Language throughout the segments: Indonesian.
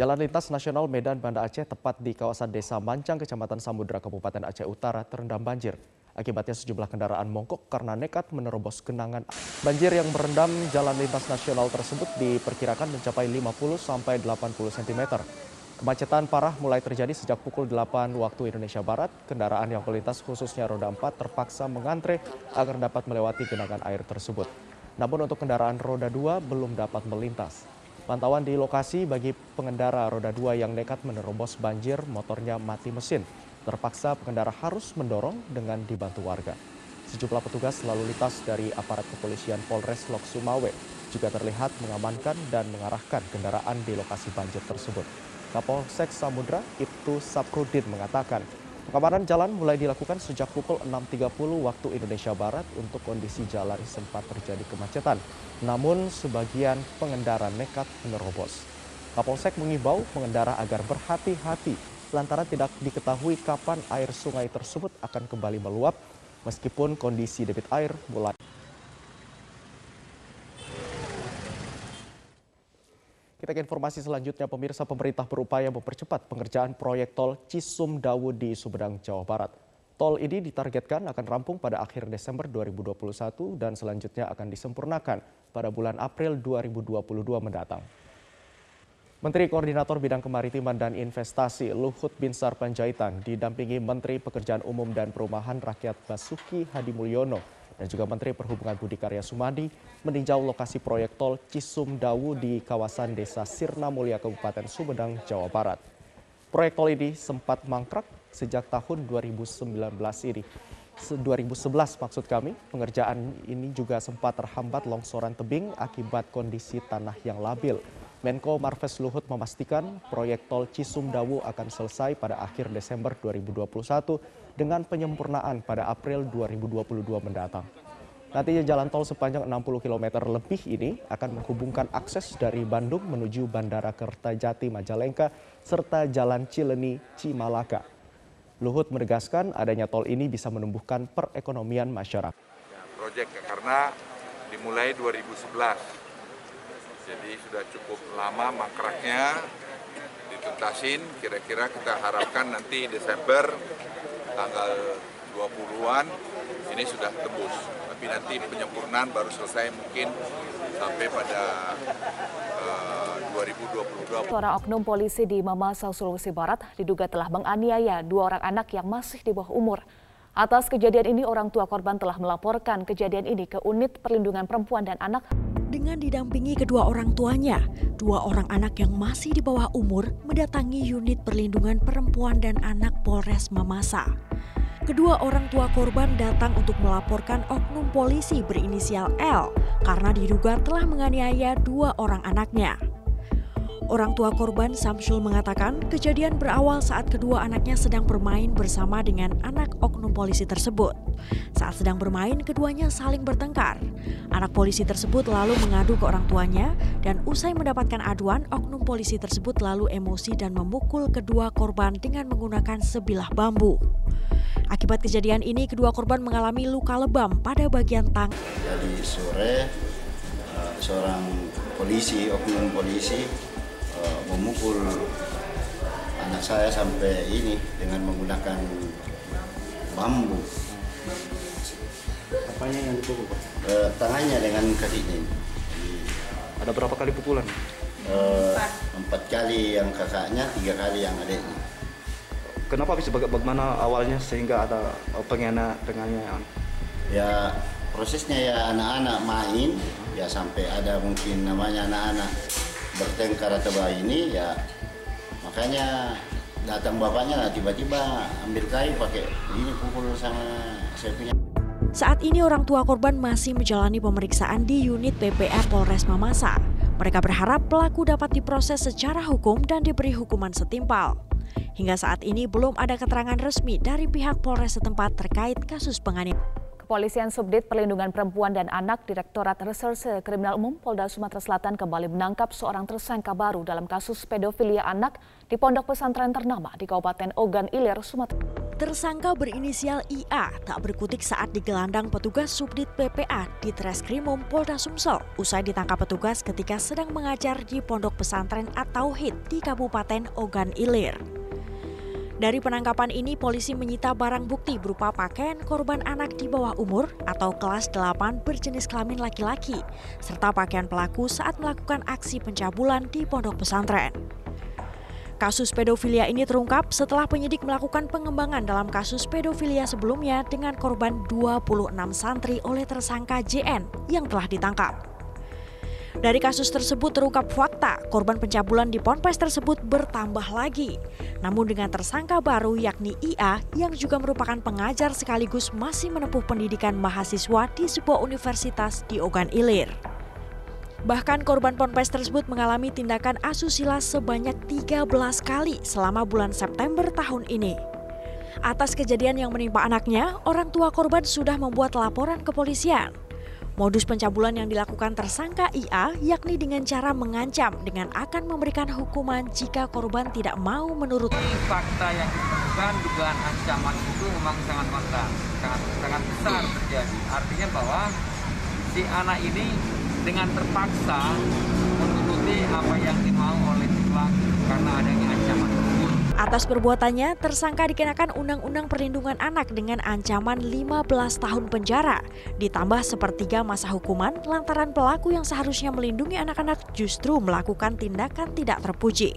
Jalan lintas nasional Medan Banda Aceh tepat di kawasan Desa Mancang, Kecamatan Samudra, Kabupaten Aceh Utara terendam banjir. Akibatnya sejumlah kendaraan mongkok karena nekat menerobos genangan. Banjir yang merendam jalan lintas nasional tersebut diperkirakan mencapai 50 sampai 80 cm. Kemacetan parah mulai terjadi sejak pukul 8 waktu Indonesia Barat. Kendaraan yang melintas khususnya roda 4 terpaksa mengantre agar dapat melewati genangan air tersebut. Namun untuk kendaraan roda 2 belum dapat melintas. Pantauan di lokasi bagi pengendara roda 2 yang nekat menerobos banjir, motornya mati mesin. Terpaksa pengendara harus mendorong dengan dibantu warga. Sejumlah petugas lalu lintas dari aparat kepolisian Polres Lok Sumawe juga terlihat mengamankan dan mengarahkan kendaraan di lokasi banjir tersebut. Kapolsek Samudra Ibtu Saprudin mengatakan Pengamanan jalan mulai dilakukan sejak pukul 6.30 waktu Indonesia Barat untuk kondisi jalan sempat terjadi kemacetan. Namun sebagian pengendara nekat menerobos. Kapolsek mengimbau pengendara agar berhati-hati lantaran tidak diketahui kapan air sungai tersebut akan kembali meluap meskipun kondisi debit air mulai Kita ke informasi selanjutnya, pemirsa pemerintah berupaya mempercepat pengerjaan proyek tol Cisum Dawu di Sumedang, Jawa Barat. Tol ini ditargetkan akan rampung pada akhir Desember 2021 dan selanjutnya akan disempurnakan pada bulan April 2022 mendatang. Menteri Koordinator Bidang Kemaritiman dan Investasi Luhut Binsar Panjaitan didampingi Menteri Pekerjaan Umum dan Perumahan Rakyat Basuki Hadi Mulyono dan juga Menteri Perhubungan Budi Karya Sumadi meninjau lokasi proyek tol Cisum Dawu di kawasan Desa Sirna Mulia Kabupaten Sumedang, Jawa Barat. Proyek tol ini sempat mangkrak sejak tahun 2019 ini. 2011 maksud kami, pengerjaan ini juga sempat terhambat longsoran tebing akibat kondisi tanah yang labil. Menko Marves Luhut memastikan proyek tol Cisumdawu akan selesai pada akhir Desember 2021 dengan penyempurnaan pada April 2022 mendatang. Nantinya jalan tol sepanjang 60 km lebih ini akan menghubungkan akses dari Bandung menuju Bandara Kertajati Majalengka serta Jalan Cileni Cimalaka. Luhut menegaskan adanya tol ini bisa menumbuhkan perekonomian masyarakat. Ya, proyek karena dimulai 2011 jadi sudah cukup lama mangkraknya dituntasin. Kira-kira kita harapkan nanti Desember tanggal 20-an ini sudah tembus. Tapi nanti penyempurnaan baru selesai mungkin sampai pada uh, 2022. Seorang oknum polisi di Mamasa, Sulawesi Barat diduga telah menganiaya dua orang anak yang masih di bawah umur. Atas kejadian ini, orang tua korban telah melaporkan kejadian ini ke Unit Perlindungan Perempuan dan Anak dengan didampingi kedua orang tuanya, dua orang anak yang masih di bawah umur mendatangi unit perlindungan perempuan dan anak Polres Mamasa. Kedua orang tua korban datang untuk melaporkan oknum polisi berinisial L karena diduga telah menganiaya dua orang anaknya. Orang tua korban Samsul mengatakan kejadian berawal saat kedua anaknya sedang bermain bersama dengan anak oknum polisi tersebut. Saat sedang bermain, keduanya saling bertengkar. Anak polisi tersebut lalu mengadu ke orang tuanya dan usai mendapatkan aduan, oknum polisi tersebut lalu emosi dan memukul kedua korban dengan menggunakan sebilah bambu. Akibat kejadian ini, kedua korban mengalami luka lebam pada bagian tang. Jadi sore, eh, seorang polisi, oknum polisi memukul anak saya sampai ini dengan menggunakan bambu. Apanya yang dipukul Uh, tangannya dengan kakinya. Ada berapa kali pukulan? Uh, empat kali yang kakaknya, tiga kali yang adiknya. Kenapa bisa bagaimana awalnya sehingga ada pengena dengannya? Ya prosesnya ya anak-anak main, ya sampai ada mungkin namanya anak-anak bertengkar atau ini ya makanya datang bapaknya tiba-tiba ambil kayu pakai ini pukul sama saya punya saat ini orang tua korban masih menjalani pemeriksaan di unit PPR Polres Mamasa. Mereka berharap pelaku dapat diproses secara hukum dan diberi hukuman setimpal. Hingga saat ini belum ada keterangan resmi dari pihak Polres setempat terkait kasus penganiayaan. Kepolisian Subdit Perlindungan Perempuan dan Anak Direktorat Reserse Kriminal Umum Polda Sumatera Selatan kembali menangkap seorang tersangka baru dalam kasus pedofilia anak di pondok pesantren ternama di Kabupaten Ogan Ilir, Sumatera. Tersangka berinisial IA tak berkutik saat digelandang petugas Subdit PPA di Treskrimum Polda Sumsel usai ditangkap petugas ketika sedang mengajar di Pondok Pesantren At-Tauhid di Kabupaten Ogan Ilir. Dari penangkapan ini, polisi menyita barang bukti berupa pakaian korban anak di bawah umur atau kelas 8 berjenis kelamin laki-laki, serta pakaian pelaku saat melakukan aksi pencabulan di pondok pesantren. Kasus pedofilia ini terungkap setelah penyidik melakukan pengembangan dalam kasus pedofilia sebelumnya dengan korban 26 santri oleh tersangka JN yang telah ditangkap. Dari kasus tersebut terungkap fakta korban pencabulan di ponpes tersebut bertambah lagi. Namun dengan tersangka baru yakni IA yang juga merupakan pengajar sekaligus masih menempuh pendidikan mahasiswa di sebuah universitas di Ogan Ilir. Bahkan korban ponpes tersebut mengalami tindakan asusila sebanyak 13 kali selama bulan September tahun ini. Atas kejadian yang menimpa anaknya, orang tua korban sudah membuat laporan ke polisian. Modus pencabulan yang dilakukan tersangka IA yakni dengan cara mengancam dengan akan memberikan hukuman jika korban tidak mau menurut. Fakta yang ditemukan dugaan ancaman itu memang sangat fakta, sangat sangat besar terjadi. Artinya bahwa si anak ini dengan terpaksa menuruti apa yang dimau oleh si pelaku karena adanya ancaman. Atas perbuatannya, tersangka dikenakan Undang-Undang Perlindungan Anak dengan ancaman 15 tahun penjara, ditambah sepertiga masa hukuman lantaran pelaku yang seharusnya melindungi anak-anak justru melakukan tindakan tidak terpuji.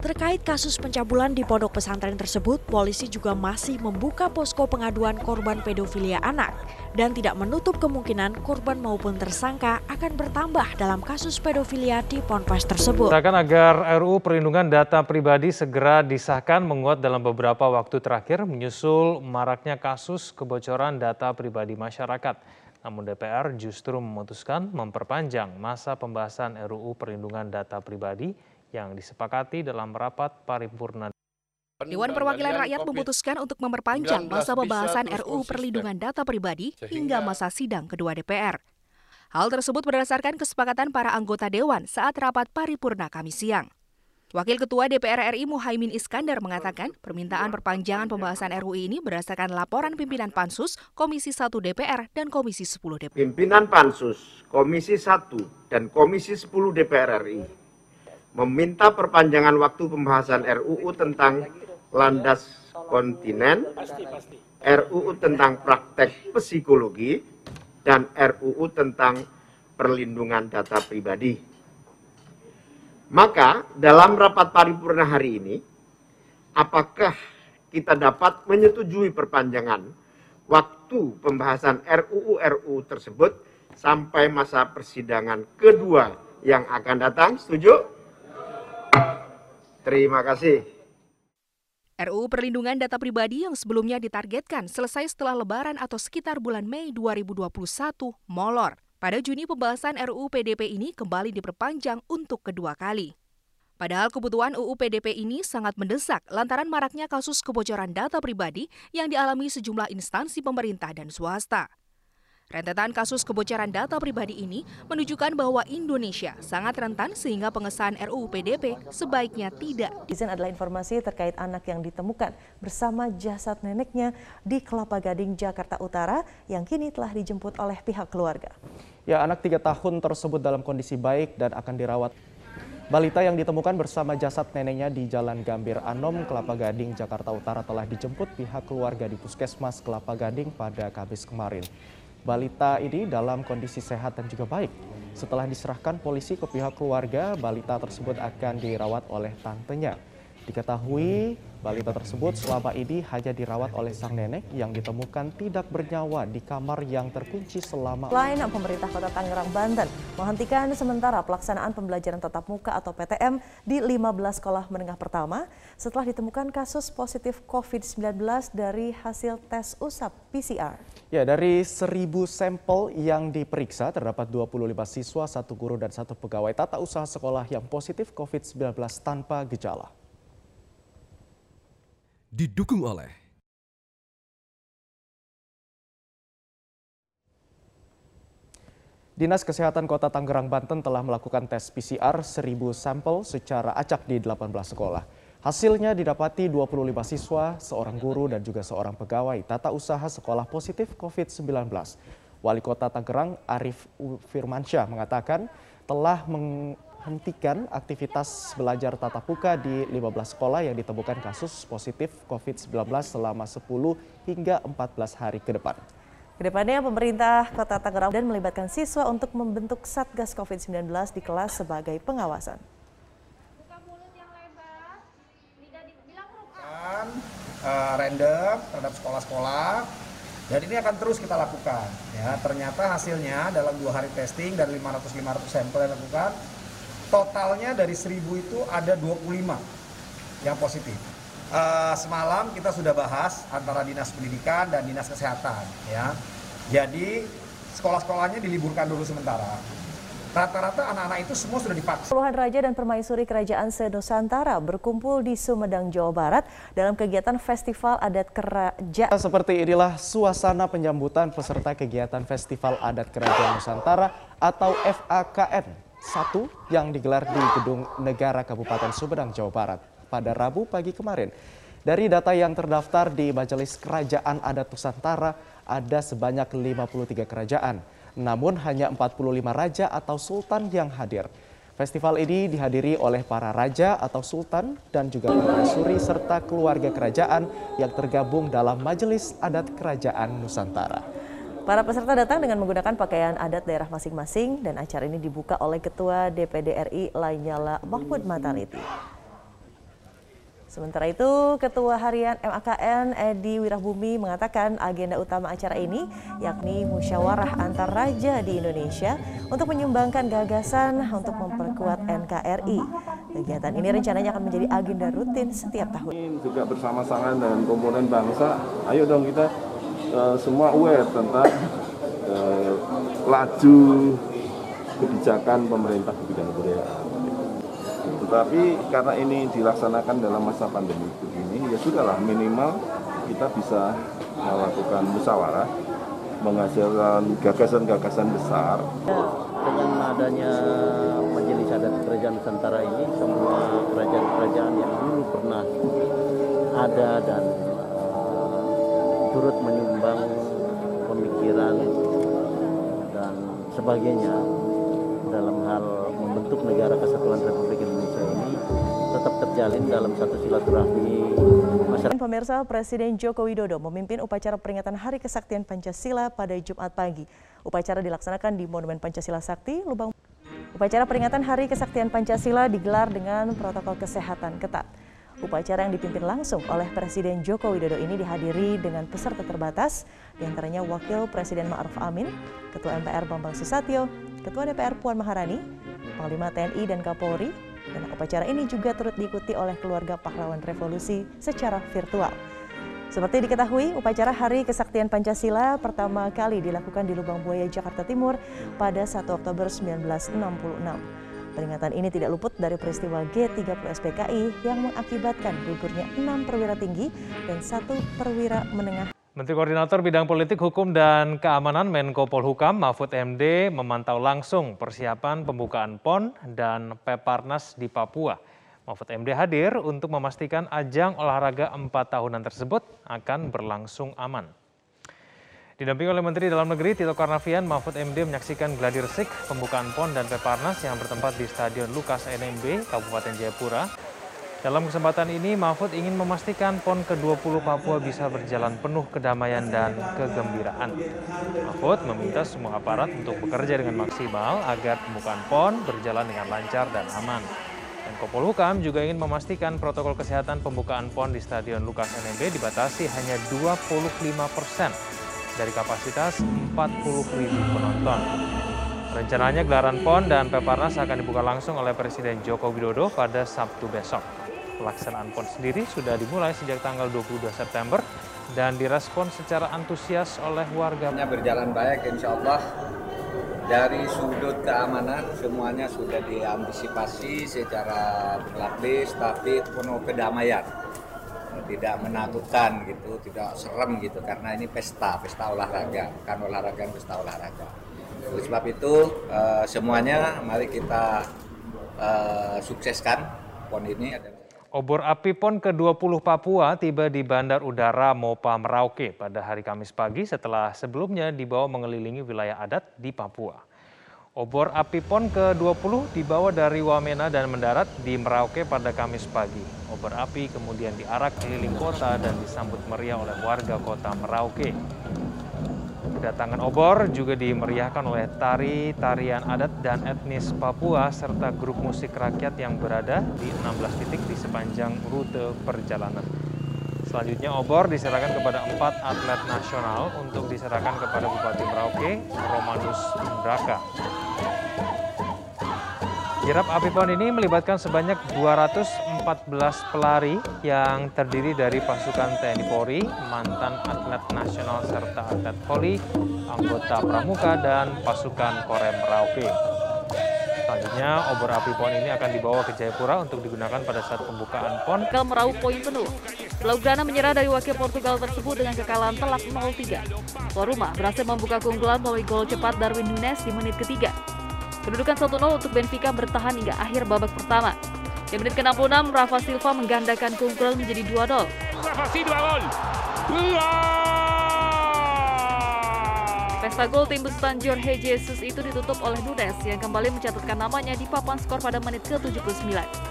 Terkait kasus pencabulan di pondok pesantren tersebut, polisi juga masih membuka posko pengaduan korban pedofilia anak dan tidak menutup kemungkinan korban maupun tersangka akan bertambah dalam kasus pedofilia di ponpes tersebut. Akan agar RUU Perlindungan Data Pribadi segera disahkan menguat dalam beberapa waktu terakhir menyusul maraknya kasus kebocoran data pribadi masyarakat. Namun DPR justru memutuskan memperpanjang masa pembahasan RUU Perlindungan Data Pribadi yang disepakati dalam rapat paripurna. Dewan Perwakilan Rakyat memutuskan untuk memperpanjang masa pembahasan RUU Perlindungan Data Pribadi hingga masa sidang kedua DPR. Hal tersebut berdasarkan kesepakatan para anggota Dewan saat rapat paripurna kami siang. Wakil Ketua DPR RI Muhaimin Iskandar mengatakan permintaan perpanjangan pembahasan RUU ini berdasarkan laporan pimpinan Pansus, Komisi 1 DPR, dan Komisi 10 DPR. Pimpinan Pansus, Komisi 1, dan Komisi 10 DPR RI meminta perpanjangan waktu pembahasan RUU tentang landas kontinen, RUU tentang praktek psikologi, dan RUU tentang perlindungan data pribadi. Maka dalam rapat paripurna hari ini, apakah kita dapat menyetujui perpanjangan waktu pembahasan RUU-RUU tersebut sampai masa persidangan kedua yang akan datang? Setuju? Terima kasih. RUU Perlindungan Data Pribadi yang sebelumnya ditargetkan selesai setelah Lebaran atau sekitar bulan Mei 2021 molor. Pada Juni pembahasan RUU PDP ini kembali diperpanjang untuk kedua kali. Padahal kebutuhan UU PDP ini sangat mendesak lantaran maraknya kasus kebocoran data pribadi yang dialami sejumlah instansi pemerintah dan swasta. Rentetan kasus kebocoran data pribadi ini menunjukkan bahwa Indonesia sangat rentan sehingga pengesahan RUU PDP sebaiknya tidak. Izin adalah informasi terkait anak yang ditemukan bersama jasad neneknya di Kelapa Gading, Jakarta Utara yang kini telah dijemput oleh pihak keluarga. Ya, anak tiga tahun tersebut dalam kondisi baik dan akan dirawat Balita yang ditemukan bersama jasad neneknya di Jalan Gambir Anom, Kelapa Gading, Jakarta Utara telah dijemput pihak keluarga di Puskesmas Kelapa Gading pada Kamis kemarin. Balita ini dalam kondisi sehat dan juga baik. Setelah diserahkan polisi ke pihak keluarga, balita tersebut akan dirawat oleh tantenya. Diketahui balita tersebut selama ini hanya dirawat oleh sang nenek yang ditemukan tidak bernyawa di kamar yang terkunci selama... Selain pemerintah kota Tangerang, Banten menghentikan sementara pelaksanaan pembelajaran tatap muka atau PTM di 15 sekolah menengah pertama setelah ditemukan kasus positif COVID-19 dari hasil tes usap PCR. Ya, dari 1000 sampel yang diperiksa terdapat 25 siswa, satu guru dan satu pegawai tata usaha sekolah yang positif COVID-19 tanpa gejala didukung oleh Dinas Kesehatan Kota Tangerang, Banten telah melakukan tes PCR 1000 sampel secara acak di 18 sekolah. Hasilnya didapati 25 siswa, seorang guru dan juga seorang pegawai tata usaha sekolah positif COVID-19. Wali Kota Tangerang Arif Firmansyah mengatakan telah menghentikan aktivitas belajar tatap muka di 15 sekolah yang ditemukan kasus positif COVID-19 selama 10 hingga 14 hari ke depan. Ke depannya pemerintah Kota Tangerang dan melibatkan siswa untuk membentuk Satgas COVID-19 di kelas sebagai pengawasan. uh, random terhadap sekolah-sekolah dan ini akan terus kita lakukan ya ternyata hasilnya dalam dua hari testing dari 500 500 sampel yang lakukan totalnya dari 1000 itu ada 25 yang positif uh, semalam kita sudah bahas antara dinas pendidikan dan dinas kesehatan ya jadi sekolah-sekolahnya diliburkan dulu sementara Rata-rata anak-anak itu semua sudah divaksin. Puluhan raja dan permaisuri kerajaan Senusantara berkumpul di Sumedang, Jawa Barat dalam kegiatan Festival Adat Kerajaan. Seperti inilah suasana penyambutan peserta kegiatan Festival Adat Kerajaan Nusantara atau FAKN 1 yang digelar di Gedung Negara Kabupaten Sumedang, Jawa Barat pada Rabu pagi kemarin. Dari data yang terdaftar di Majelis Kerajaan Adat Nusantara, ada sebanyak 53 kerajaan namun hanya 45 raja atau sultan yang hadir. Festival ini dihadiri oleh para raja atau sultan dan juga permaisuri serta keluarga kerajaan yang tergabung dalam Majelis Adat Kerajaan Nusantara. Para peserta datang dengan menggunakan pakaian adat daerah masing-masing dan acara ini dibuka oleh Ketua DPD RI Lanyala Mahmud Mataliti. Sementara itu, Ketua Harian MAKN Edi Wirahbumi mengatakan agenda utama acara ini yakni musyawarah antar raja di Indonesia untuk menyumbangkan gagasan untuk memperkuat NKRI. Kegiatan ini rencananya akan menjadi agenda rutin setiap tahun. Juga bersama-sama dengan komponen bangsa, ayo dong kita uh, semua aware tentang uh, laju kebijakan pemerintah di bidang kebudayaan tetapi karena ini dilaksanakan dalam masa pandemi begini, ya sudahlah minimal kita bisa melakukan musyawarah, menghasilkan gagasan-gagasan besar. Ya, dengan adanya Majelis Adat Kerajaan Nusantara ini, semua kerajaan-kerajaan yang dulu pernah ada dan turut menyumbang pemikiran dan sebagainya dalam hal membentuk negara kesatuan Republik Indonesia ini tetap terjalin dalam satu silaturahmi masyarakat. Pemirsa, Presiden Joko Widodo memimpin upacara peringatan Hari Kesaktian Pancasila pada Jumat pagi. Upacara dilaksanakan di Monumen Pancasila Sakti, Lubang. Upacara peringatan Hari Kesaktian Pancasila digelar dengan protokol kesehatan ketat. Upacara yang dipimpin langsung oleh Presiden Joko Widodo ini dihadiri dengan peserta terbatas, di antaranya Wakil Presiden Ma'ruf Amin, Ketua MPR Bambang Susatyo, Ketua DPR Puan Maharani, Panglima TNI dan Kapolri, dan upacara ini juga turut diikuti oleh keluarga pahlawan revolusi secara virtual. Seperti diketahui, upacara Hari Kesaktian Pancasila pertama kali dilakukan di Lubang Buaya, Jakarta Timur pada 1 Oktober 1966. Peringatan ini tidak luput dari peristiwa G30 SPKI yang mengakibatkan gugurnya enam perwira tinggi dan satu perwira menengah. Menteri Koordinator Bidang Politik, Hukum, dan Keamanan Menko Polhukam Mahfud MD memantau langsung persiapan pembukaan PON dan Peparnas di Papua. Mahfud MD hadir untuk memastikan ajang olahraga empat tahunan tersebut akan berlangsung aman. Didampingi oleh Menteri Dalam Negeri Tito Karnavian, Mahfud MD menyaksikan gladiresik pembukaan PON dan Peparnas yang bertempat di Stadion Lukas NMB, Kabupaten Jayapura, dalam kesempatan ini, Mahfud ingin memastikan PON ke-20 Papua bisa berjalan penuh kedamaian dan kegembiraan. Mahfud meminta semua aparat untuk bekerja dengan maksimal agar pembukaan PON berjalan dengan lancar dan aman. Dan Kopolhukam juga ingin memastikan protokol kesehatan pembukaan PON di Stadion Lukas NMB dibatasi hanya 25 persen dari kapasitas 40 ribu penonton. Rencananya gelaran PON dan Peparnas akan dibuka langsung oleh Presiden Joko Widodo pada Sabtu besok. Pelaksanaan PON sendiri sudah dimulai sejak tanggal 22 September dan direspon secara antusias oleh warga. Berjalan baik insya Allah dari sudut keamanan semuanya sudah diantisipasi secara berlapis tapi penuh kedamaian tidak menakutkan gitu tidak serem gitu karena ini pesta pesta olahraga bukan olahraga pesta olahraga oleh sebab itu uh, semuanya mari kita uh, sukseskan pon ini adalah Obor api PON ke-20 Papua tiba di Bandar Udara Mopa Merauke pada hari Kamis pagi setelah sebelumnya dibawa mengelilingi wilayah adat di Papua. Obor api PON ke-20 dibawa dari Wamena dan mendarat di Merauke pada Kamis pagi. Obor api kemudian diarak keliling kota dan disambut meriah oleh warga kota Merauke. Kedatangan obor juga dimeriahkan oleh tari, tarian adat dan etnis Papua serta grup musik rakyat yang berada di 16 titik di sepanjang rute perjalanan. Selanjutnya obor diserahkan kepada empat atlet nasional untuk diserahkan kepada Bupati Merauke, Romanus Braka. Kirap api pon ini melibatkan sebanyak 214 pelari yang terdiri dari pasukan TNI Polri, mantan atlet nasional serta atlet voli, anggota pramuka, dan pasukan Korem Merauke. Selanjutnya, obor api pon ini akan dibawa ke Jayapura untuk digunakan pada saat pembukaan pon. Meraup poin penuh. Blaugrana menyerah dari wakil Portugal tersebut dengan kekalahan telak 0-3. Tuan berhasil membuka keunggulan melalui gol cepat Darwin Nunes di menit ketiga. Kedudukan 1-0 untuk Benfica bertahan hingga akhir babak pertama. Di menit ke-66, Rafa Silva menggandakan keunggulan menjadi 2-0. Rafa Silva gol! Pesta gol tim besutan Jorge Jesus itu ditutup oleh Nunes yang kembali mencatatkan namanya di papan skor pada menit ke-79.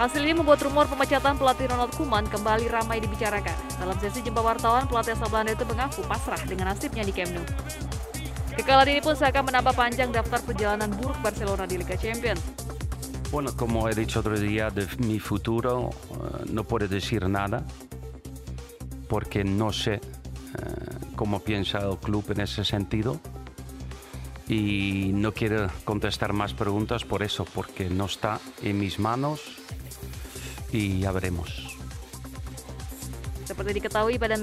Hasil ini membuat rumor pemecatan pelatih Ronald Koeman kembali ramai dibicarakan. Dalam sesi jumpa wartawan, pelatih asal Belanda itu mengaku pasrah dengan nasibnya di Camp Nou. Kekalahan ini pun seakan menambah panjang daftar perjalanan buruk Barcelona di Liga Champions. Bueno, como he dicho otro día de mi futuro, uh, no puedo decir nada porque no sé piensa el club en ese sentido y no quiero contestar más preguntas por eso, porque no está en mis y ya veremos. Seperti diketahui pada